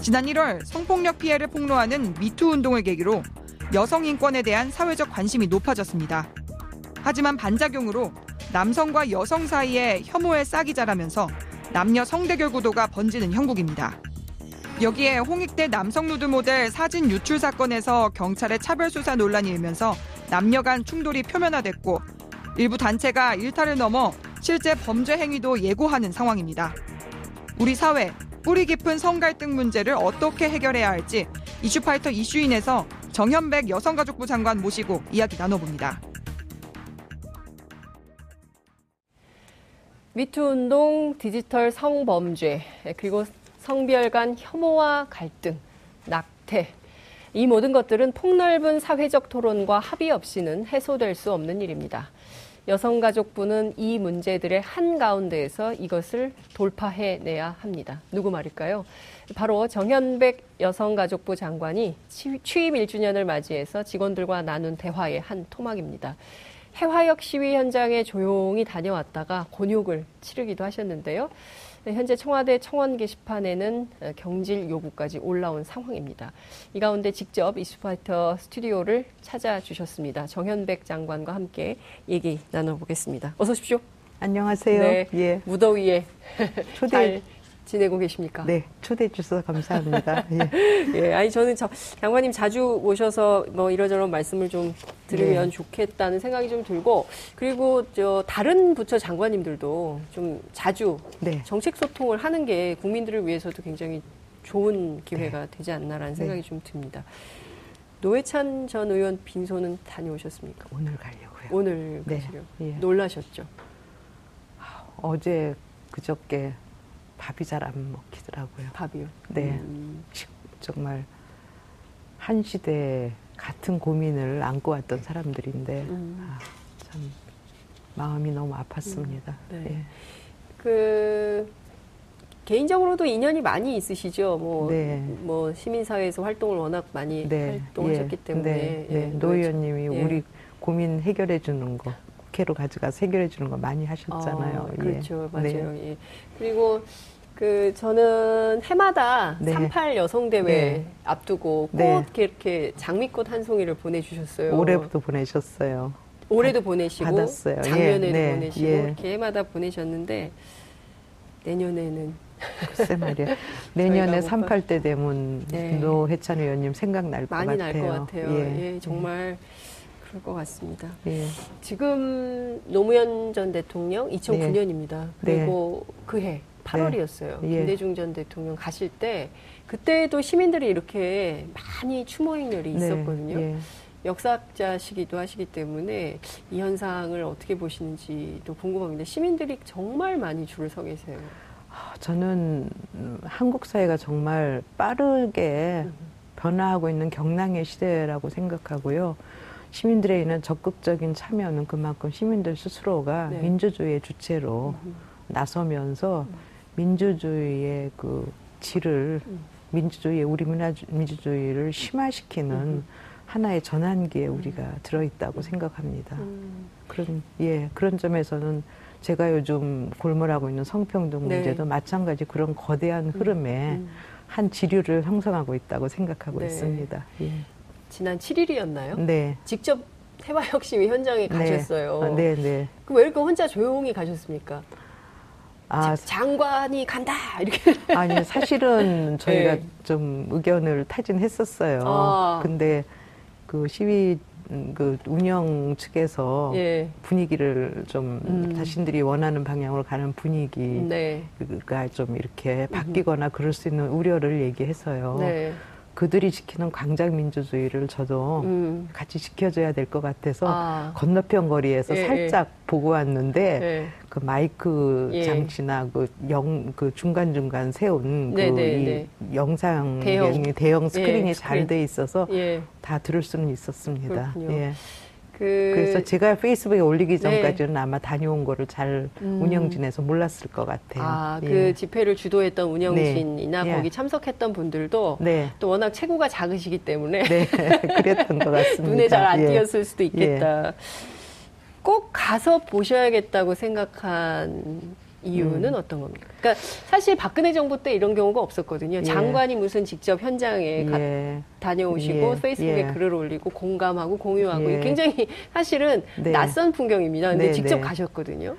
지난 1월 성폭력 피해를 폭로하는 미투 운동을 계기로 여성 인권에 대한 사회적 관심이 높아졌습니다. 하지만 반작용으로 남성과 여성 사이에 혐오의 싹이 자라면서 남녀 성대결 구도가 번지는 형국입니다. 여기에 홍익대 남성 누드 모델 사진 유출 사건에서 경찰의 차별 수사 논란이 일면서 남녀 간 충돌이 표면화됐고 일부 단체가 일탈을 넘어 실제 범죄 행위도 예고하는 상황입니다. 우리 사회 뿌리 깊은 성갈등 문제를 어떻게 해결해야 할지 이슈파이터 이슈인에서 정현백 여성가족부 장관 모시고 이야기 나눠봅니다. 미투 운동, 디지털 성범죄, 그리고 성별 간 혐오와 갈등, 낙태. 이 모든 것들은 폭넓은 사회적 토론과 합의 없이는 해소될 수 없는 일입니다. 여성가족부는 이 문제들의 한가운데에서 이것을 돌파해내야 합니다. 누구 말일까요? 바로 정현백 여성가족부 장관이 취임 1주년을 맞이해서 직원들과 나눈 대화의 한 토막입니다. 해화역 시위 현장에 조용히 다녀왔다가 곤욕을 치르기도 하셨는데요. 네, 현재 청와대 청원 게시판에는 경질 요구까지 올라온 상황입니다. 이 가운데 직접 이슈파이터 스튜디오를 찾아주셨습니다. 정현백 장관과 함께 얘기 나눠보겠습니다. 어서 오십시오. 안녕하세요. 네, 예. 무더위에 초대 지내고 계십니까? 네, 초대해 주셔서 감사합니다. 예. 예, 아니 저는 저 장관님 자주 오셔서 뭐 이러저런 말씀을 좀 들으면 네. 좋겠다는 생각이 좀 들고 그리고 저 다른 부처 장관님들도 좀 자주 네. 정책 소통을 하는 게 국민들을 위해서도 굉장히 좋은 기회가 네. 되지 않나라는 네. 생각이 좀 듭니다. 노회찬 전 의원 빈소는 다녀오셨습니까? 오늘 가려고요. 오늘 네. 가시려. 예. 놀라셨죠? 어제 그저께 밥이 잘 안 먹히더라고요. 밥이요? 네. 음. 정말 한 시대 같은 고민을 안고 왔던 사람들인데 음. 아, 참 마음이 너무 아팠습니다. 음. 네. 예. 그 개인적으로도 인연이 많이 있으시죠. 뭐, 네. 뭐 시민사회에서 활동을 워낙 많이 네. 활동하셨기 예. 때문에 네. 네. 예. 노 의원님이 예. 우리 고민 해결해 주는 거 국회로 가져가서 해결해 주는 거 많이 하셨잖아요. 아, 그렇죠, 예. 맞아요. 네. 예. 그리고 그 저는 해마다 네. 38 여성 대회 네. 앞두고 꼭 네. 이렇게 장미꽃 한 송이를 보내주셨어요. 올해부터 보내셨어요. 올해도 보내시고 받았어요. 작년에도 예. 네. 보내시고 예. 이렇게 해마다 보내셨는데 내년에는 글쎄 말이야. 내년에 38대 되면 네. 노회찬 의원님 생각날 것 같아요. 많이 날 것 같아요. 예, 예 정말 그럴 것 같습니다. 예. 지금 노무현 전 대통령 2009년입니다. 그리고 그해 8월이었어요. 네. 예. 김대중 전 대통령 가실 때 그때도 시민들이 이렇게 많이 추모 행렬이 네. 있었거든요. 예. 역사학자시기도 하시기 때문에 이 현상을 어떻게 보시는지도 궁금합니다. 시민들이 정말 많이 줄을 서 계세요. 아, 저는 한국 사회가 정말 빠르게 변화하고 있는 경랑의 시대라고 생각하고요. 시민들의 있는 적극적인 참여는 그만큼 시민들 스스로가 네. 민주주의의 주체로 나서면서 민주주의의 그 질을 음. 민주주의 우리 민주주의를 심화시키는 음. 하나의 전환기에 우리가 들어있다고 생각합니다. 음. 그런 예 그런 점에서는 제가 요즘 골몰하고 있는 성평등 네. 문제도 네. 마찬가지 그런 거대한 음. 흐름에 음. 한 지류를 형성하고 있다고 생각하고 네. 있습니다. 예. 지난 7일이었나요? 네. 직접 해화혁심이 현장에 네. 가셨어요. 아, 네, 네. 그왜 이렇게 혼자 조용히 가셨습니까? 아, 장관이 간다 이렇게 아니 사실은 저희가 네. 좀 의견을 타진했었어요. 아. 근데 그 시위 그 운영 측에서 예. 분위기를 좀 음. 자신들이 원하는 방향으로 가는 분위기가 네. 좀 이렇게 바뀌거나 그럴 수 있는 우려를 얘기해서요. 네. 그들이 지키는 광장 민주주의를 저도 음. 같이 지켜줘야 될 것 같아서 아. 건너편 거리에서 예, 살짝 예. 보고 왔는데 예. 그 마이크 예. 장치나 그영그 중간 중간 세운 그이 영상 대형, 대형 스크린이 예, 잘돼 있어서 예. 다 들을 수는 있었습니다. 그렇군요. 예. 그... 래서 제가 페이스북에 올리기 네. 전까지는 네. 아마 다녀온 거를 잘 음. 운영진에서 몰랐을 것 같아요. 아, 예. 그 집회를 주도했던 운영진이나 네. 거기 예. 참석했던 분들도 네. 또 워낙 체구가 작으시기 때문에 네, 그랬던 것 같습니다. 눈에 잘 안 띄었을 수도 있겠다. 예. 꼭 가서 보셔야겠다고 생각한 이유는 음. 어떤 겁니까? 그러니까 사실 박근혜 정부 때 이런 경우가 없었거든요. 예. 장관이 무슨 직접 현장에 가, 예. 다녀오시고 예. 페이스북에 예. 글을 올리고 공감하고 공유하고 예. 굉장히 사실은 네. 낯선 풍경입니다. 근데 네, 직접 네. 가셨거든요.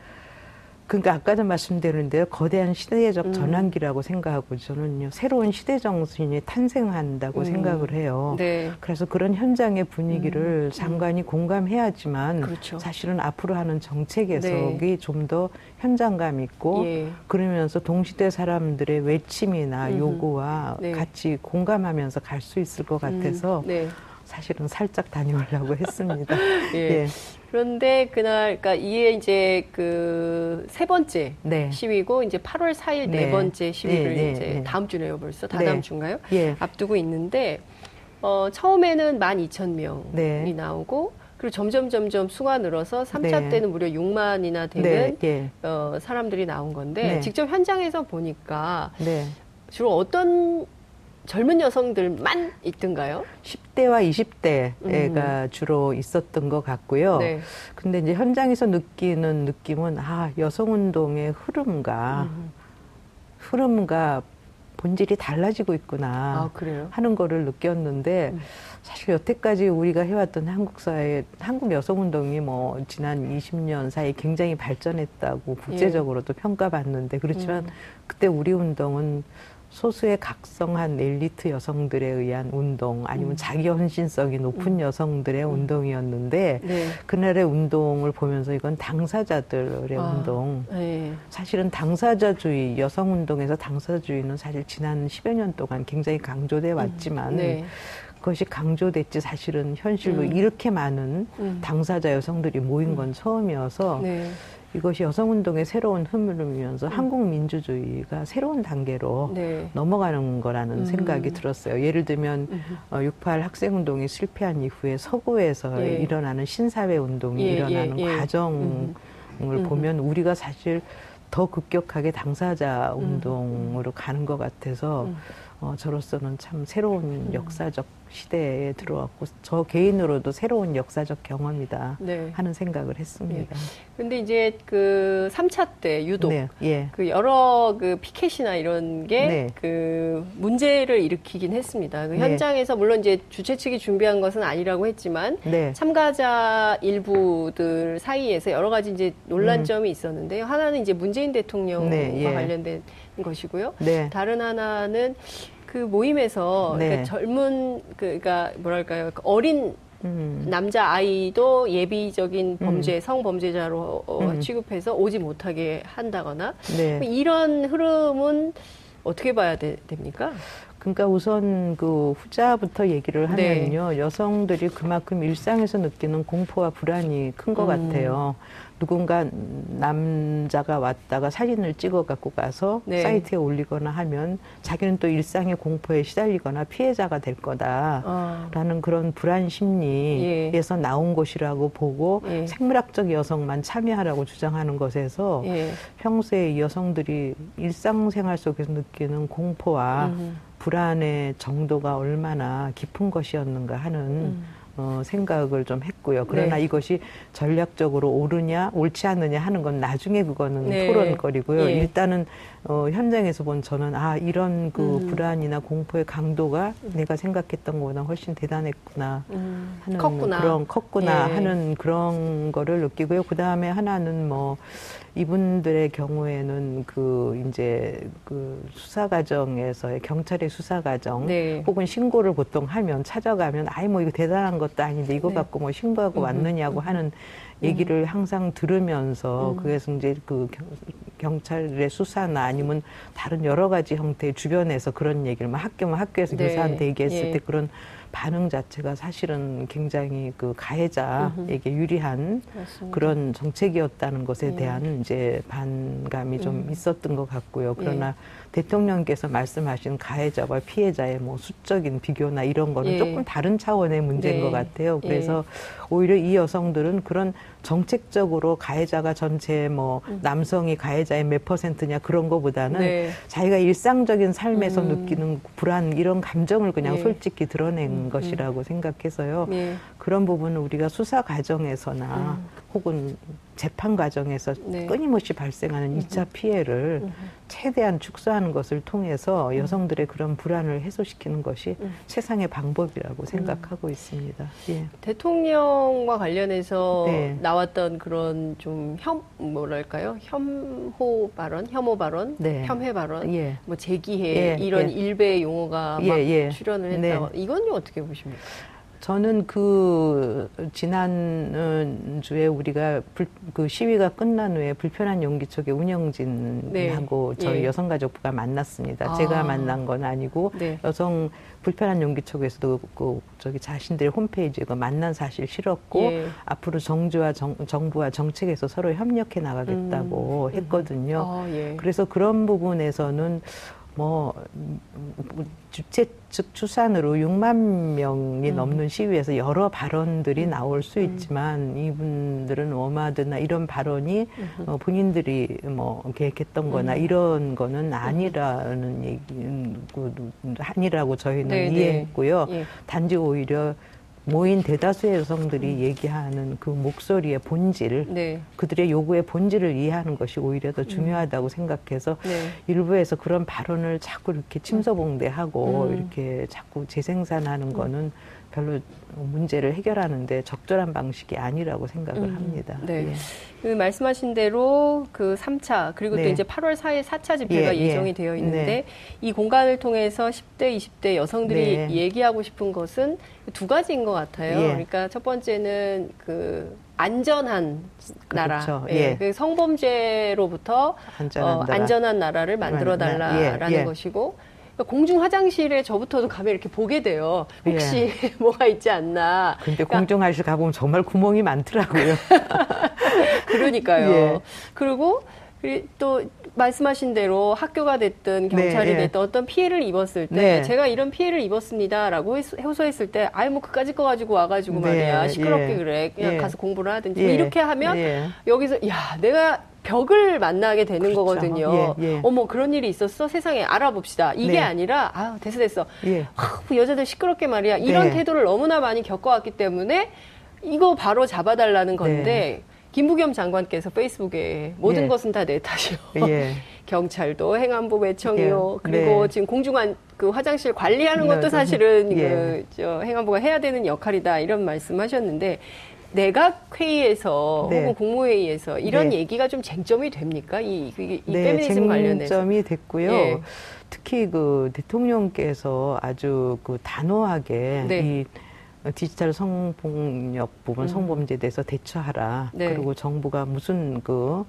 그러니까 아까도 말씀드렸는데요. 거대한 시대적 음. 전환기라고 생각하고 저는요. 새로운 시대 정신이 탄생한다고 음. 생각을 해요. 네. 그래서 그런 현장의 분위기를 음. 장관이 공감해야지만 그렇죠. 사실은 앞으로 하는 정책 해석이 네. 좀더 현장감 있고 예. 그러면서 동시대 사람들의 외침이나 요구와 네. 같이 공감하면서 갈 수 있을 것 음. 같아서 네. 사실은 살짝 다녀오려고 했습니다. 예. 예. 그런데 그날, 그러니까 이게 이제 그 세 번째 네. 시위고 이제 8월 4일 네, 네 번째 시위를 네, 네, 이제 네. 다음 주네요 벌써 다다음 네. 주인가요? 예. 앞두고 있는데 어, 처음에는 12,000명이 나오고 그리고 점점 점점 수가 늘어서 3차 때는 무려 6만이나 되는 예. 어, 사람들이 나온 건데 직접 현장에서 보니까 주로 어떤 젊은 여성들만 있던가요? 10대와 20대가 음. 주로 있었던 것 같고요. 네. 근데 이제 현장에서 느끼는 느낌은 아, 여성 운동의 흐름과 음. 흐름과 본질이 달라지고 있구나 아, 하는 거를 느꼈는데 음. 사실 여태까지 우리가 해왔던 한국 사회, 한국 여성 운동이 뭐 지난 20년 사이 굉장히 발전했다고 국제적으로도 예. 평가받는데 그렇지만 음. 그때 우리 운동은 소수의 각성한 엘리트 여성들에 의한 운동 아니면 음. 자기 헌신성이 높은 음. 여성들의 음. 운동이었는데 네. 그날의 운동을 보면서 이건 당사자들의 아, 운동 네. 사실은 당사자주의 여성 운동에서 당사자주의는 사실 지난 10여 년 동안 굉장히 강조돼 음. 왔지만 네. 그것이 강조됐지 사실은 현실로 음. 이렇게 많은 음. 당사자 여성들이 모인 건 처음이어서 네. 이것이 여성운동의 새로운 흐름이면서 음. 한국 민주주의가 새로운 단계로 네. 넘어가는 거라는 음. 생각이 들었어요. 예를 들면 음. 어, 6.8 학생운동이 실패한 이후에 서구에서 예. 일어나는 신사회 운동이 예, 일어나는 예, 예. 과정을 음. 보면 우리가 사실 더 급격하게 당사자 음. 운동으로 가는 것 같아서 음. 어, 저로서는 참 새로운 역사적 시대에 들어왔고 저 개인으로도 새로운 역사적 경험이다 네. 하는 생각을 했습니다. 예. 근데 이제 그 3차 때 유독 네. 예. 그 여러 그 피켓이나 이런 게그 네. 문제를 일으키긴 했습니다. 그 네. 현장에서 물론 이제 주최 측이 준비한 것은 아니라고 했지만 네. 참가자 일부들 사이에서 여러 가지 이제 논란점이 음. 있었는데요. 하나는 이제 문재인 대통령과 네. 예. 관련된 것이고요. 다른 하나는 그 모임에서 네. 그러니까 젊은 그, 그러니까 뭐랄까요 그 어린 음. 남자 아이도 예비적인 음. 범죄 음. 성범죄자로 어, 음. 취급해서 오지 못하게 한다거나 네. 이런 흐름은 어떻게 봐야 되, 됩니까? 그러니까 우선 그 후자부터 얘기를 네. 하면요 네. 여성들이 그만큼 일상에서 느끼는 공포와 불안이 큰것 음. 같아요. 누군가 남자가 왔다가 사진을 찍어 갖고 가서 네. 사이트에 올리거나 하면 자기는 또 일상의 공포에 시달리거나 피해자가 될 거다라는 어. 그런 불안 심리에서 예. 나온 것이라고 보고 예. 생물학적 여성만 참여하라고 주장하는 것에서 예. 평소에 여성들이 일상생활 속에서 느끼는 공포와 음. 불안의 정도가 얼마나 깊은 것이었는가 하는 음. 어, 생각을 좀 했고요. 그러나 네. 이것이 전략적으로 옳으냐 옳지 않느냐 하는 건 나중에 그거는 네. 토론거리고요. 예. 일단은 어, 현장에서 본 저는 아 이런 그 음. 불안이나 공포의 강도가 내가 생각했던 것보다 훨씬 대단했구나 음. 하는 컸구나. 그런 컸구나 예. 하는 그런 거를 느끼고요. 그 다음에 하나는 뭐 이분들의 경우에는 그 이제 그 수사 과정에서의 경찰의 수사 과정 네. 혹은 신고를 보통 하면 찾아가면 아이 뭐 이거 대단한 것도 아닌데 이거 네. 갖고 뭐 신고하고 음, 왔느냐고 음, 하는 음. 얘기를 항상 들으면서 음. 그래서 이제 그 경찰의 수사나 아니면 다른 여러 가지 형태의 주변에서 그런 얘기를 막 학교면 학교에서 네. 교사한테 얘기했을 예. 때 그런 반응 자체가 사실은 굉장히 그 가해자에게 유리한 맞습니다. 그런 정책이었다는 것에 예. 대한 이제 반감이 좀 음. 있었던 것 같고요. 그러나 예. 대통령께서 말씀하신 가해자와 피해자의 뭐 수적인 비교나 이런 거는 예. 조금 다른 차원의 문제인 네. 것 같아요. 그래서 예. 오히려 이 여성들은 그런 정책적으로 가해자가 전체 뭐 음. 남성이 가해자의 몇 퍼센트냐 그런 거보다는 네. 자기가 일상적인 삶에서 음. 느끼는 불안 이런 감정을 그냥 네. 솔직히 드러낸 음. 것이라고 생각해서요. 네. 그런 부분은 우리가 수사 과정에서나 음. 혹은 재판 과정에서 네. 끊임없이 발생하는 이차 피해를 음흠. 최대한 축소하는 것을 통해서 음. 여성들의 그런 불안을 해소시키는 것이 음. 최상의 방법이라고 생각하고 음. 있습니다. 예. 대통령과 관련해서 네. 나왔던 그런 좀 혐, 뭐랄까요? 혐호 발언, 혐오 발언, 네. 혐해 발언, 예. 뭐 재기해 예. 이런 예. 일베 용어가 막 예, 예. 출연을 했다. 네. 이건 어떻게 보십니까? 저는 그 지난 주에 우리가 불, 그 시위가 끝난 후에 불편한 용기척의 운영진하고 네. 저희 예. 여성가족부가 만났습니다. 아. 제가 만난 건 아니고 네. 여성 불편한 용기척에서도 그 저기 자신들의 홈페이지에 그 만난 사실 실었고 예. 앞으로 정주와 정, 정부와 정책에서 서로 협력해 나가겠다고 음. 했거든요. 아, 예. 그래서 그런 부분에서는 뭐 주최 측 추산으로 6만 명이 음. 넘는 시위에서 여러 발언들이 음. 나올 수 음. 있지만 음. 이분들은 워마드나 이런 발언이 음. 어, 본인들이 뭐 계획했던 거나 음. 이런 거는 아니라는 얘기, 그, 아니라고 저희는 네, 네. 이해했고요. 네. 예. 단지 오히려 모인 대다수의 여성들이 음. 얘기하는 그 목소리의 본질, 네. 그들의 요구의 본질을 이해하는 것이 오히려 더 음. 중요하다고 음. 생각해서 네. 일부에서 그런 발언을 자꾸 이렇게 침소봉대하고 음. 이렇게 자꾸 재생산하는 거는 별로 문제를 해결하는데 적절한 방식이 아니라고 생각을 음, 합니다. 네. 예. 그 말씀하신 대로 그 3차 그리고 네. 또 이제 8월 4일 4차 집회가 예, 예. 예정이 되어 있는데 네. 이 공간을 통해서 10대, 20대 여성들이 네. 얘기하고 싶은 것은 두 가지인 것 같아요. 예. 그러니까 첫 번째는 그 안전한 나라, 그렇죠. 예. 예. 그 성범죄로부터 안전한, 어, 나라. 안전한 나라를 만들어 달라라는 예, 것이고 공중 화장실에 저부터도 가면 이렇게 보게 돼요. 혹시 예. 뭐가 있지 않나. 근데 그러니까, 공중 화장실 가보면 정말 구멍이 많더라고요. 그러니까요. 예. 그리고 또 말씀하신 대로 학교가 됐든 경찰이 네, 됐든 어떤 피해를 입었을 때 네. 제가 이런 피해를 입었습니다라고 호소했을 때 아이 뭐 그까짓 거 가지고 와가지고 네, 말이야 시끄럽게 예. 그래 그냥 예. 가서 공부를 하든지 예. 이렇게 하면 예. 여기서 야 내가 벽을 만나게 되는 그렇죠. 거거든요. 예, 예. 어머 그런 일이 있었어 세상에 알아봅시다. 이게 네. 아니라 아 됐어 됐어. 예. 아, 그 여자들 시끄럽게 말이야. 이런 네. 태도를 너무나 많이 겪어왔기 때문에 이거 바로 잡아달라는 건데 네. 김부겸 장관께서 페이스북에 모든 예. 것은 다 내 탓이요. 예. 경찰도 행안부 외청이요. 예. 그리고 네. 지금 공중한 그 화장실 관리하는 것도 네. 사실은 그, 저 행안부가 해야 되는 역할이다. 이런 말씀 하셨는데 내각 회의에서 네. 혹은 국무회의에서 이런 네. 얘기가 좀 쟁점이 됩니까? 이, 이, 이 네, 페미니즘 관련해서 쟁점이 됐고요. 예. 특히 그 대통령께서 아주 그 단호하게 네. 이 디지털 성폭력 부분 음. 성범죄에 대해서 대처하라. 네. 그리고 정부가 무슨 그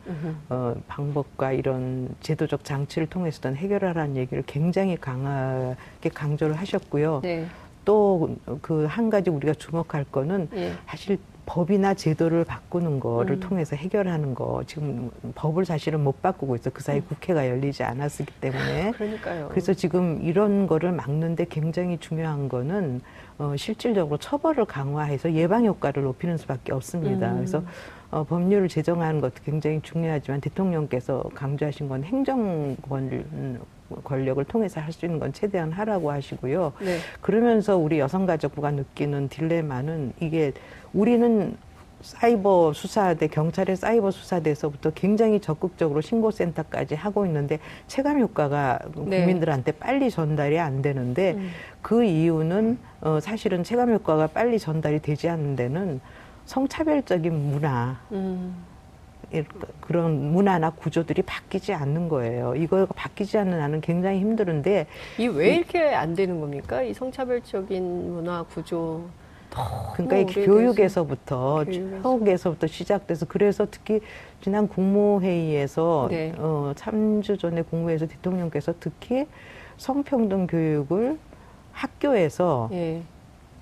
어, 방법과 이런 제도적 장치를 통해서든 해결하라는 얘기를 굉장히 강하게 강조를 하셨고요. 네. 또그 한 가지 우리가 주목할 거는 예. 사실 법이나 제도를 바꾸는 거를 음. 통해서 해결하는 거 지금 법을 사실은 못 바꾸고 있어 그 사이 음. 국회가 열리지 않았기 때문에 그러니까요. 그래서 지금 이런 거를 막는데 굉장히 중요한 거는 어, 실질적으로 처벌을 강화해서 예방 효과를 높이는 수밖에 없습니다. 음. 그래서 어, 법률을 제정하는 것도 굉장히 중요하지만 대통령께서 강조하신 건 행정권 권력을 통해서 할 수 있는 건 최대한 하라고 하시고요. 네. 그러면서 우리 여성가족부가 느끼는 딜레마는 이게 우리는 사이버 수사대 경찰의 사이버 수사대에서부터 굉장히 적극적으로 신고센터까지 하고 있는데 체감 효과가 네. 국민들한테 빨리 전달이 안 되는데 음. 그 이유는 어 사실은 체감 효과가 빨리 전달이 되지 않는 데는 성차별적인 문화 음. 그런 문화나 구조들이 바뀌지 않는 거예요. 이거 바뀌지 않는 한은 굉장히 힘들은데 이 왜 이렇게 안 되는 겁니까? 이 성차별적인 문화 구조 그러니까 이 교육에서부터 교육에서부터 시작돼서 그래서 특히 지난 국무회의에서 네. 어, 3주 전에 국무회에서 대통령께서 특히 성평등 교육을 학교에서 예.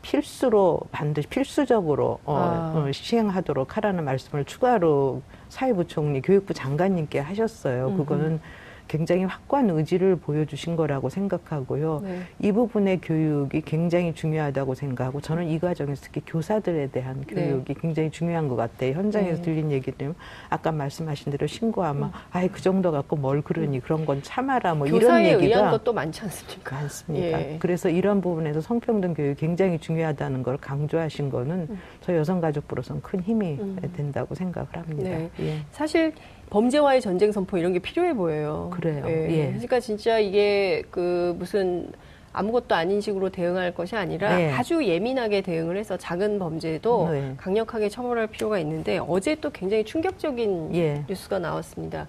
필수로 반드시 필수적으로 어, 아. 어, 시행하도록 하라는 말씀을 추가로 사회부총리 교육부 장관님께 하셨어요. 음흠. 그거는 굉장히 확고한 의지를 보여주신 거라고 생각하고요. 네. 이 부분의 교육이 굉장히 중요하다고 생각하고 저는 이 과정에서 특히 교사들에 대한 네. 교육이 네. 굉장히 중요한 것 같아요. 현장에서 네. 들린 얘기들 아까 말씀하신 대로 신고하면 음. 아이 그 정도 갖고 뭘 그러니 그런 건 참아라 뭐 이런 얘기가 의한 것도 많지 않습니까? 많습니다. 예. 그래서 이런 부분에서 성평등 교육이 굉장히 중요하다는 걸 강조하신 거는 음. 저 여성가족부로서는 큰 힘이 음. 된다고 생각을 합니다. 네. 예. 사실 범죄와의 전쟁 선포 이런 게 필요해 보여요. 그래요. 예. 예. 그러니까 진짜 이게 그 무슨 아무것도 아닌 식으로 대응할 것이 아니라 네. 아주 예민하게 대응을 해서 작은 범죄도 네. 강력하게 처벌할 필요가 있는데 어제 또 굉장히 충격적인 예. 뉴스가 나왔습니다.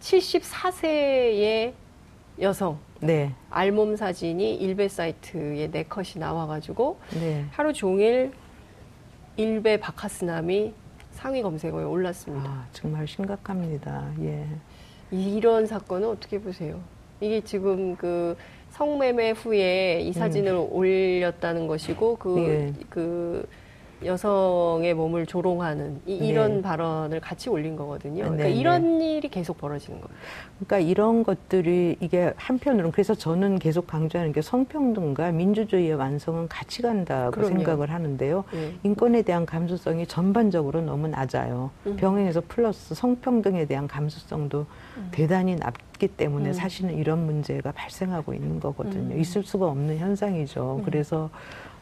74세의 여성 네. 알몸 사진이 일베 사이트에 네 컷이 나와가지고 네. 하루 종일 일베 바카스남이 상위 검색어에 올랐습니다. 아, 정말 심각합니다. 예. 이런 사건은 어떻게 보세요? 이게 지금 그 성매매 후에 이 사진을 음. 올렸다는 것이고 그, 예. 그 여성의 몸을 조롱하는 이, 런 네. 발언을 같이 올린 거거든요. 그러니까 네, 이런 네. 일이 계속 벌어지는 거예요. 그러니까 이런 것들이 이게 한편으로는 그래서 저는 계속 강조하는 게 성평등과 민주주의의 완성은 같이 간다고 그럼요. 생각을 하는데요. 네. 인권에 대한 감수성이 전반적으로 너무 낮아요. 음. 병행해서 플러스 성평등에 대한 감수성도 음. 대단히 낮기 때문에 음. 사실은 이런 문제가 발생하고 있는 거거든요. 음. 있을 수가 없는 현상이죠. 음. 그래서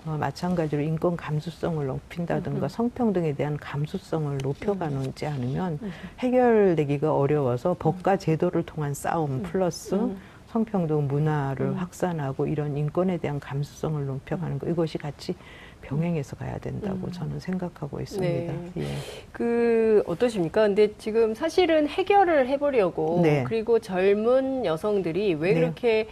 어, 마찬가지로 인권 감수성을 높인다든가 음. 성평등에 대한 감수성을 높여가는지 않으면 음. 해결되기가 어려워서 법과 제도를 통한 싸움 음. 플러스 음. 성평등 문화를 음. 확산하고 이런 인권에 대한 감수성을 높여가는 거 이것이 같이 병행해서 가야 된다고 음. 저는 생각하고 있습니다. 네. 예. 그 어떠십니까? 근데 지금 사실은 해결을 해보려고 네. 그리고 젊은 여성들이 왜 네. 그렇게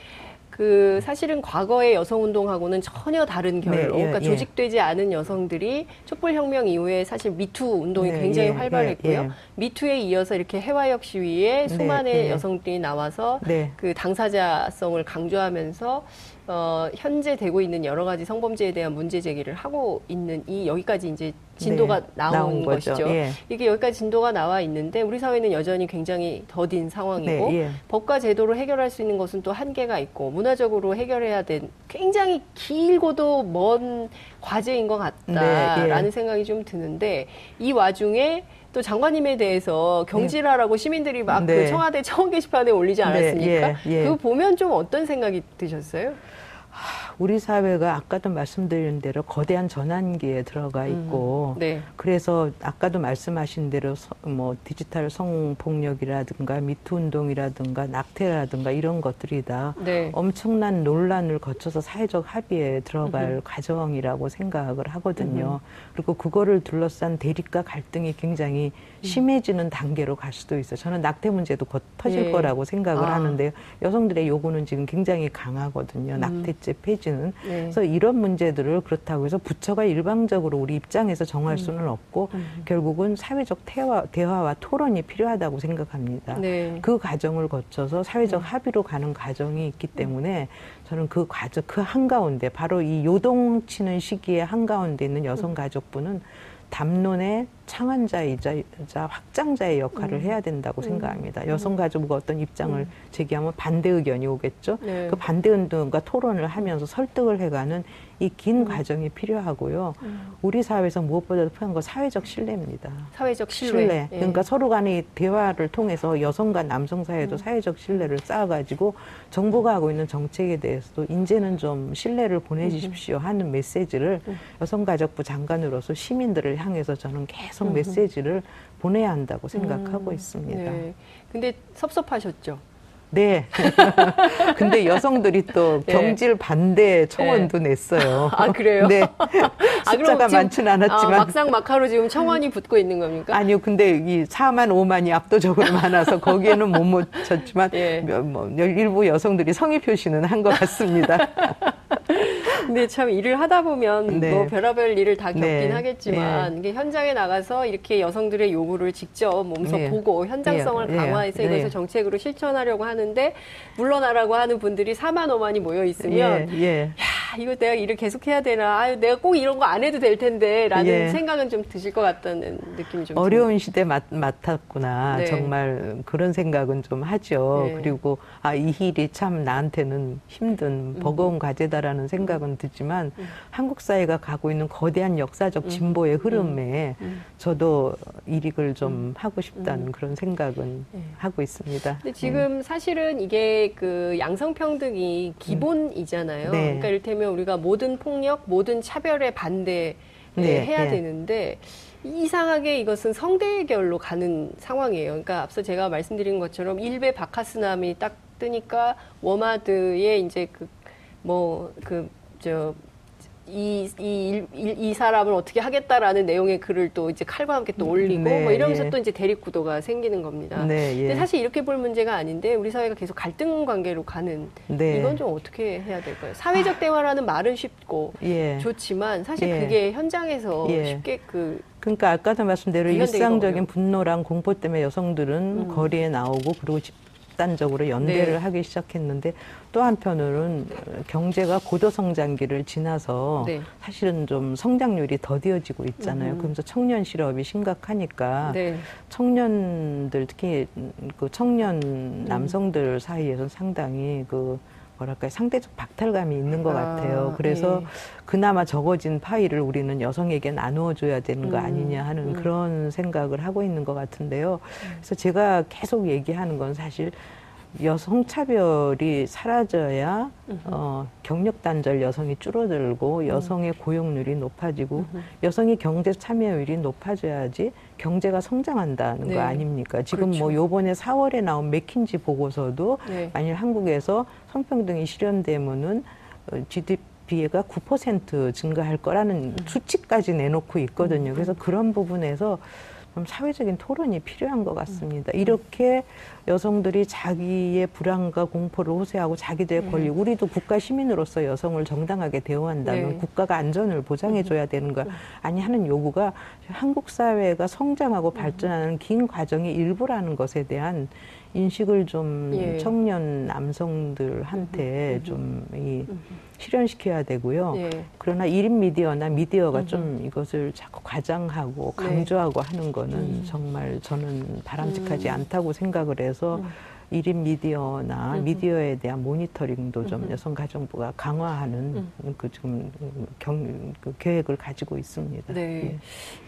그 사실은 과거의 여성 운동하고는 전혀 다른 결로 네, 예, 그러니까 예. 조직되지 않은 여성들이 촛불 혁명 이후에 사실 미투 운동이 네, 굉장히 예, 활발했고요. 예, 예. 미투에 이어서 이렇게 해화역 시위에 네, 수많은 네, 여성들이 나와서 네. 그 당사자성을 강조하면서 어, 현재 되고 있는 여러 가지 성범죄에 대한 문제 제기를 하고 있는 이 여기까지 이제 진도가 네, 나온, 나온 것이죠. 예. 이게 여기까지 진도가 나와 있는데 우리 사회는 여전히 굉장히 더딘 상황이고 네, 예. 법과 제도로 해결할 수 있는 것은 또 한계가 있고 문화적으로 해결해야 된 굉장히 길고도 먼 과제인 것 같다라는 네, 예. 생각이 좀 드는데 이 와중에 또 장관님에 대해서 경질하라고 네. 시민들이 막그 네. 청와대 청원 게시판에 올리지 네, 않았습니까? 예, 그거 보면 좀 어떤 생각이 드셨어요? 우리 사회가 아까도 말씀드린 대로 거대한 전환기에 들어가 음, 있고 음, 네. 그래서 아까도 말씀하신 대로 서, 뭐 디지털 성폭력이라든가 미투 운동이라든가 낙태라든가 이런 것들이 다 네. 엄청난 논란을 거쳐서 사회적 합의에 들어갈 음 과정이라고 생각을 하거든요. 음 그리고 그거를 둘러싼 대립과 갈등이 굉장히 음. 심해지는 단계로 갈 수도 있어요. 저는 낙태 문제도 곧 터질 예. 거라고 생각을 아. 하는데요. 여성들의 요구는 지금 굉장히 강하거든요. 음. 낙태죄 폐지 문제는 네. 그래서 이런 문제들을 그렇다고 해서 부처가 일방적으로 우리 입장에서 정할 음. 수는 없고 음. 결국은 사회적 대화, 대화와 토론이 필요하다고 생각합니다. 네. 그 과정을 거쳐서 사회적 음. 합의로 가는 과정이 있기 때문에 저는 그 과정 그 한가운데 바로 이 요동치는 시기에 한가운데 있는 여성 가족부는 담론의 창안자이자 확장자의 역할을 음. 해야 된다고 음. 생각합니다. 여성가족부가 어떤 입장을 음. 제기하면 반대 의견이 오겠죠. 네. 그 반대 운동과 토론을 하면서 설득을 해가는 이긴 음. 과정이 필요하고요. 음. 우리 사회에서 무엇보다도 필요한 건 사회적 신뢰입니다. 사회적 신뢰. 신뢰. 예. 그러니까 서로 간의 대화를 통해서 여성과 남성 사이에도 음. 사회적 신뢰를 쌓아가지고 정부가 하고 있는 정책에 대해서도 이제는 좀 신뢰를 보내주십시오 하는 메시지를 여성가족부 장관으로서 시민들을 향해서 저는 계속 메시지를 보내야 한다고 생각하고 있습니다. 네. 근데 섭섭하셨죠? 네. 근데 여성들이 또 네. 경질 반대 청원도 네. 냈어요. 아, 그래요? 네. 아, 숫자가 아, 많지는 않았지만. 아, 막상 막하로 지금 청원이 붙고 있는 겁니까? 아니요. 근데 이 4만 5만이 압도적으로 많아서 거기에는 못 묻혔지만 네. 뭐, 일부 여성들이 성의 표시는 한 것 같습니다. 근데 참 일을 하다 보면 네. 뭐 별의별 일을 다 겪긴 네. 하겠지만 네. 이게 현장에 나가서 이렇게 여성들의 요구를 직접 몸소 네. 보고 현장성을 네. 강화해서 이것을 정책으로 실천하려고 하는데 물러나라고 하는 분들이 4만 5만이 모여 있으면 야 이거 내가 일을 계속 해야 되나, 아, 내가 꼭 이런 거 안 해도 될 텐데, 라는 예. 생각은 좀 드실 것 같다는 느낌이 좀 어려운. 시대 맡, 맡았구나. 네. 정말 그런 생각은 좀 하죠. 네. 그리고, 아, 이 일이 참 나한테는 힘든, 음. 버거운 과제다라는 생각은 드지만, 음. 한국 사회가 가고 있는 거대한 역사적 음. 진보의 흐름에 음. 저도 일익을 좀 하고 싶다는 그런 생각은 네. 하고 있습니다. 근데 지금 사실은 이게 그 양성평등이 기본이잖아요. 네. 그러니까 이를테면 우리가 모든 폭력, 모든 차별에 반대 네, 해야 네. 되는데 이상하게 이것은 성대결로 가는 상황이에요. 그러니까 앞서 제가 말씀드린 것처럼 일베 바카스남이 딱 뜨니까 워마드의 이제 그 뭐그 저 이, 이, 이, 이 사람을 어떻게 하겠다라는 내용의 글을 또 이제 칼과 함께 또 올리고 네, 뭐 이러면서 예. 또 이제 대립구도가 생기는 겁니다. 네, 예. 근데 사실 이렇게 볼 문제가 아닌데 우리 사회가 계속 갈등 관계로 가는 네. 이건 좀 어떻게 해야 될까요? 사회적 아. 대화라는 말은 쉽고 예. 좋지만 사실 예. 그게 현장에서 예. 쉽게 그 그러니까 아까도 말씀대로 일상적인 분노랑 공포 때문에 여성들은 음. 거리에 나오고 그리고 집 집단적으로 연대를 네. 하기 시작했는데 또 한편으로는 경제가 고도 성장기를 지나서 네. 사실은 좀 성장률이 더디어지고 있잖아요. 음. 그러면서 청년 실업이 심각하니까 네. 청년들 특히 그 청년 음. 남성들 사이에서 상당히 그 뭐랄까 상대적 박탈감이 있는 것 아, 같아요. 그래서 네. 그나마 적어진 파일을 우리는 여성에게 나누어줘야 되는 거 음, 아니냐 하는 음. 그런 생각을 하고 있는 것 같은데요. 그래서 제가 계속 얘기하는 건 사실 여성 차별이 사라져야 어, 경력 단절 여성이 줄어들고 음. 여성의 고용률이 높아지고 여성이 경제 참여율이 높아져야지 경제가 성장한다는 네. 거 아닙니까? 지금 뭐 그렇죠. 뭐 요번에 4월에 나온 맥킨지 보고서도 네. 만일 한국에서 성평등이 실현되면은 GDP가 어, 9% 증가할 거라는 음. 수치까지 내놓고 있거든요. 음. 그래서 그런 부분에서 좀 사회적인 토론이 필요한 것 같습니다. 음. 이렇게 여성들이 자기의 불안과 공포를 호소하고 자기들의 음. 권리, 우리도 국가 시민으로서 여성을 정당하게 대우한다면 네. 국가가 안전을 보장해줘야 되는 거 아니 하는 요구가 한국 사회가 성장하고 발전하는 긴 과정의 일부라는 것에 대한 인식을 좀 예. 청년 남성들한테 음. 좀이 실현시켜야 되고요. 예. 그러나 일인 미디어나 미디어가 좀 이것을 자꾸 과장하고 네. 강조하고 네. 하는 거는 음. 정말 저는 바람직하지 음. 않다고 생각을 해서 음. 일인 미디어나 음. 미디어에 대한 모니터링도 좀 음. 여성가정부가 강화하는 음. 그 지금 경, 그 계획을 가지고 있습니다. 네. 예.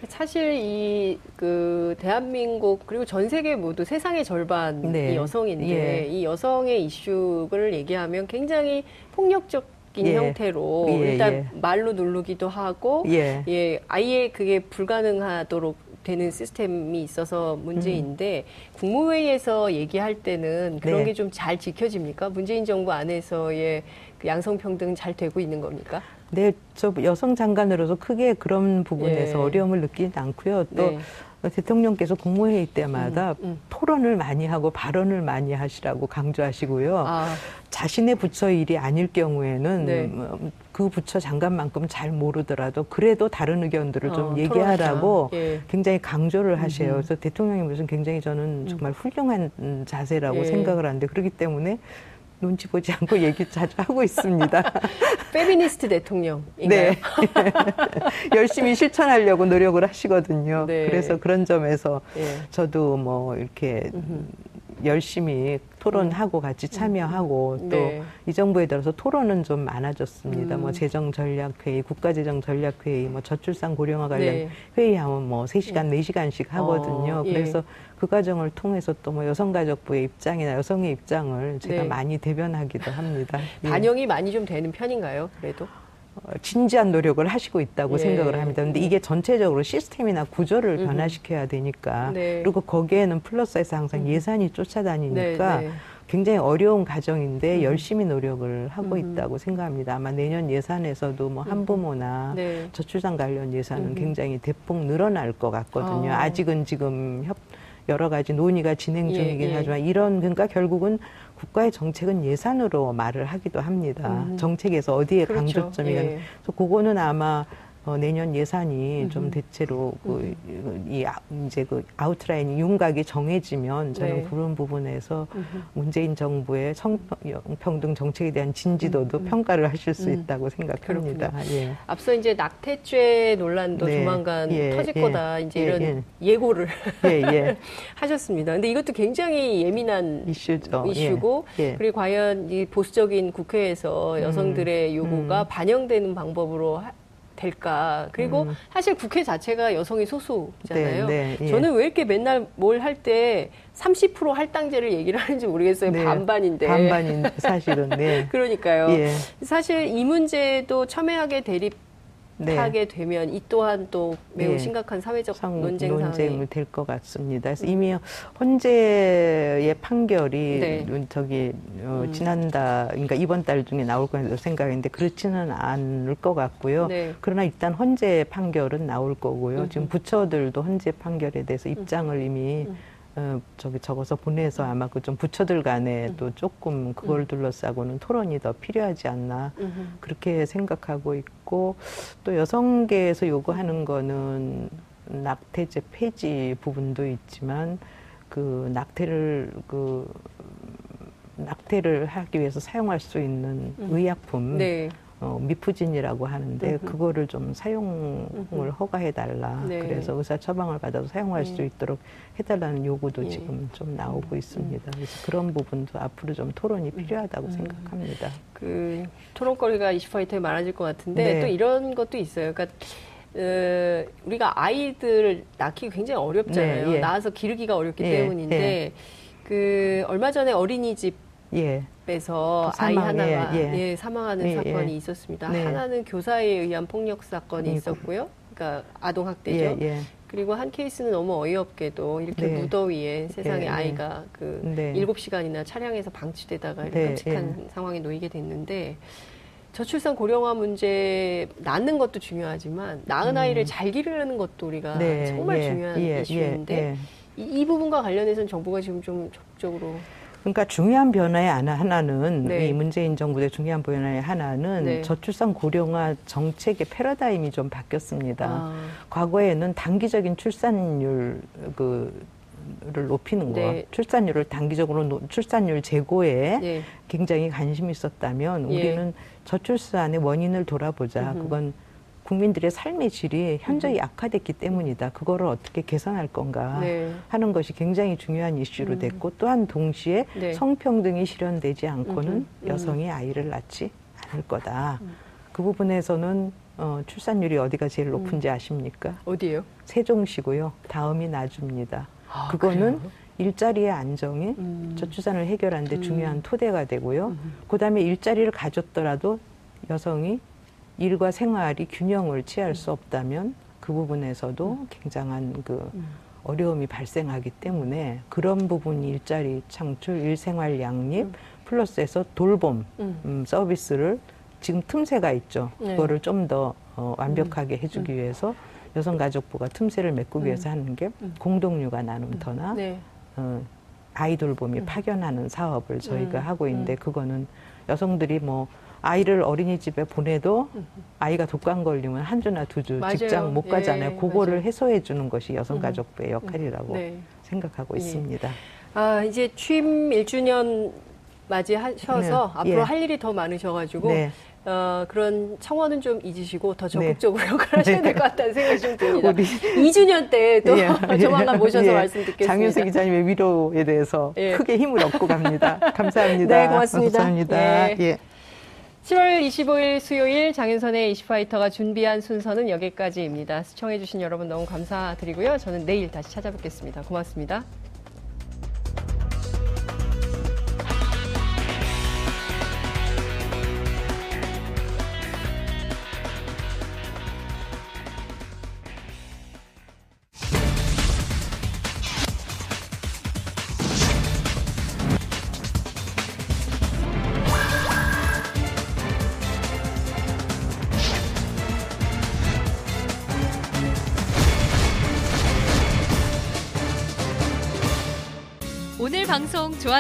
사실 이 그 대한민국 그리고 전 세계 모두 세상의 절반이 네. 여성인데 예. 이 여성의 이슈를 얘기하면 굉장히 폭력적 인 예. 형태로 예, 일단 예. 말로 누르기도 하고 예. 예 아예 그게 불가능하도록 되는 시스템이 있어서 문제인데 음. 국무회의에서 얘기할 때는 그런 네. 게좀 잘 지켜집니까? 문재인 정부 안에서의 그 양성평등 잘 되고 있는 겁니까? 네, 저 여성 장관으로서 크게 그런 부분에서 예. 어려움을 느끼지 않고요. 또 네. 대통령께서 국무회의 때마다 음, 음. 토론을 많이 하고 발언을 많이 하시라고 강조하시고요. 아. 자신의 부처 일이 아닐 경우에는 네. 뭐그 부처 장관만큼 잘 모르더라도 그래도 다른 의견들을 어, 좀 얘기하라고 예. 굉장히 강조를 하세요. 그래서 대통령이 무슨 굉장히 저는 음. 정말 훌륭한 자세라고 예. 생각을 하는데 그렇기 때문에 눈치 보지 않고 얘기 자주 하고 있습니다. 페미니스트 대통령. 네. 열심히 실천하려고 노력을 하시거든요. 네. 그래서 그런 점에서 네. 저도 뭐 이렇게 음흠. 열심히 토론하고 같이 참여하고 음. 또이 네. 정부에 들어서 토론은 좀 많아졌습니다. 뭐 음. 뭐 재정 전략 회의, 국가 재정 전략 회의, 뭐 저출산 고령화 관련 네. 회의하면 뭐 3시간, 네. 4시간씩 하거든요. 어, 예. 그래서 그 과정을 통해서 또 뭐 여성가족부의 입장이나 여성의 입장을 제가 네. 많이 대변하기도 합니다. 예. 반영이 많이 좀 되는 편인가요? 그래도? 어, 진지한 노력을 하시고 있다고 예. 생각을 합니다. 근데 이게 전체적으로 시스템이나 구조를 음. 변화시켜야 되니까 네. 그리고 거기에는 플러스에서 항상 음. 예산이 쫓아다니니까 네, 네. 굉장히 어려운 과정인데 음. 열심히 노력을 하고 음. 있다고 생각합니다. 아마 내년 예산에서도 뭐 음. 한부모나 네. 저출산 관련 예산은 음. 굉장히 대폭 늘어날 것 같거든요. 아. 아직은 지금 협 여러 가지 논의가 진행 예, 중이긴 예, 예. 하지만 이런 그러니까 결국은 국가의 정책은 예산으로 말을 하기도 합니다. 음. 정책에서 어디에 그렇죠. 강조점이 예. 그래서 그거는 아마 어, 내년 예산이 좀 대체로 그, 이 아, 이제 그 아웃라인 윤곽이 정해지면 저는 네. 그런 부분에서 문재인 정부의 성평등 정책에 대한 진지도도 음. 평가를 하실 수 있다고 생각합니다. 예. 앞서 이제 낙태죄 논란도 네. 조만간 예. 터질 예. 거다 이제 예. 이런 예. 예고를 예, 하셨습니다. 근데 이것도 굉장히 예민한 이슈죠. 이슈고 그리고 과연 이 보수적인 국회에서 여성들의 음. 요구가 음. 반영되는 방법으로 될까. 그리고 음. 사실 국회 자체가 여성이 소수잖아요. 네, 네, 예. 저는 왜 이렇게 맨날 뭘 할 때 30% 할당제를 얘기를 하는지 모르겠어요. 네, 반반인데. 반반인 사실은. 네. 그러니까요. 예. 사실 이 문제도 첨예하게 대립 네. 하게 되면 이 또한 또 매우 네. 심각한 사회적 논쟁 논쟁이 될 것 같습니다. 그래서 이미 헌재의 판결이 네. 저기 어, 음. 지난달 그러니까 이번 달 중에 나올 거라고 생각했는데 그렇지는 않을 것 같고요. 네. 그러나 일단 헌재 판결은 나올 거고요. 음. 지금 부처들도 헌재 판결에 대해서 입장을 이미 음. 어, 저기 적어서 보내서 아마 그 좀 부처들 간에도 음. 조금 그걸 음. 둘러싸고는 토론이 더 필요하지 않나 그렇게 생각하고 있고 또 여성계에서 요구하는 거는 낙태죄 폐지 부분도 있지만 그 낙태를 그 낙태를 하기 위해서 사용할 수 있는 음. 의약품 네. 어, 미프진이라고 하는데 음흠. 그거를 좀 사용을 음흠. 허가해 달라. 네. 그래서 의사 처방을 받아서 사용할 네. 수 있도록 해달라는 요구도 네. 지금 좀 나오고 음. 있습니다. 그래서 그런 부분도 앞으로 좀 토론이 음. 필요하다고 음. 생각합니다. 그 토론거리가 20화이트에 많아질 것 같은데 네. 또 이런 것도 있어요. 그러니까 어, 우리가 아이들 낳기 굉장히 어렵잖아요. 네, 예. 낳아서 기르기가 어렵기 예, 때문인데 예. 그 얼마 전에 어린이집 예. 빼서 아이 하나가 예, 예. 사망하는 예, 사건이 예. 있었습니다. 네. 하나는 교사에 의한 폭력 사건이 그러니까. 있었고요. 그러니까 아동 학대죠. 예, 예. 그리고 한 케이스는 너무 어이없게도 이렇게 네. 무더위에 세상에 아이가 그 네. 7시간이나 차량에서 방치되다가 이렇게 끔찍한 상황에 놓이게 됐는데 저출산 고령화 문제 낳는 것도 중요하지만 낳은 음. 아이를 잘 기르는 것도 우리가 네. 정말 중요한 이슈인데 이, 이 부분과 관련해서는 정부가 지금 좀 적극적으로 그러니까 중요한 변화의 하나는 네. 이 문재인 정부의 중요한 변화의 하나는 네. 저출산 고령화 정책의 패러다임이 좀 바뀌었습니다. 아. 과거에는 단기적인 출산율 그 를 높이는 네. 것, 출산율을 단기적으로 노, 출산율 제고에 네. 굉장히 관심이 있었다면 예. 우리는 저출산의 원인을 돌아보자. 음흠. 그건 국민들의 삶의 질이 현저히 음. 악화됐기 때문이다. 그거를 어떻게 개선할 건가 네. 하는 것이 굉장히 중요한 이슈로 음. 됐고 또한 동시에 네. 성평등이 실현되지 않고는 음. 여성이 아이를 낳지 않을 거다. 음. 그 부분에서는 어, 출산율이 어디가 제일 음. 높은지 아십니까? 어디요? 세종시고요. 다음이 나주입니다. 아, 그거는 그래요? 일자리의 안정이 음. 저출산을 해결하는데 중요한 토대가 되고요. 그다음에 일자리를 가졌더라도 여성이 일과 생활이 균형을 취할 수 없다면 그 부분에서도 굉장한 그 어려움이 발생하기 때문에 그런 부분 일자리 창출, 일생활 양립 플러스해서 돌봄 음, 서비스를 지금 틈새가 있죠. 네. 그거를 좀 더 어, 완벽하게 해주기 위해서 여성가족부가 틈새를 메꾸기 위해서 하는 게 공동육아 나눔터나 네. 어, 아이돌봄이 파견하는 사업을 저희가 하고 있는데 그거는 여성들이 뭐 아이를 어린이집에 보내도 아이가 독감 걸리면 한 주나 두 주 직장 못 가잖아요. 예, 그거를 맞아요. 해소해 주는 것이 여성가족부의 음. 역할이라고 네. 생각하고 예. 있습니다. 아, 이제 취임 1주년 맞이하셔서 네. 앞으로 예. 할 일이 더 많으셔가지고 네. 어, 그런 청원은 좀 잊으시고 더 적극적으로 네. 역할하셔야 될것 같다는 생각이 좀 듭니다. 우리 2주년 때또 예, 조만간 모셔서 예. 말씀 듣겠습니다. 장윤수 기자님의 위로에 대해서 예. 크게 힘을 얻고 갑니다. 감사합니다. 네, 고맙습니다. 감사합니다. 예. 예. 10월 25일 수요일 장윤선의 이슈파이터가 준비한 순서는 여기까지입니다. 시청해주신 여러분 너무 감사드리고요. 저는 내일 다시 찾아뵙겠습니다. 고맙습니다.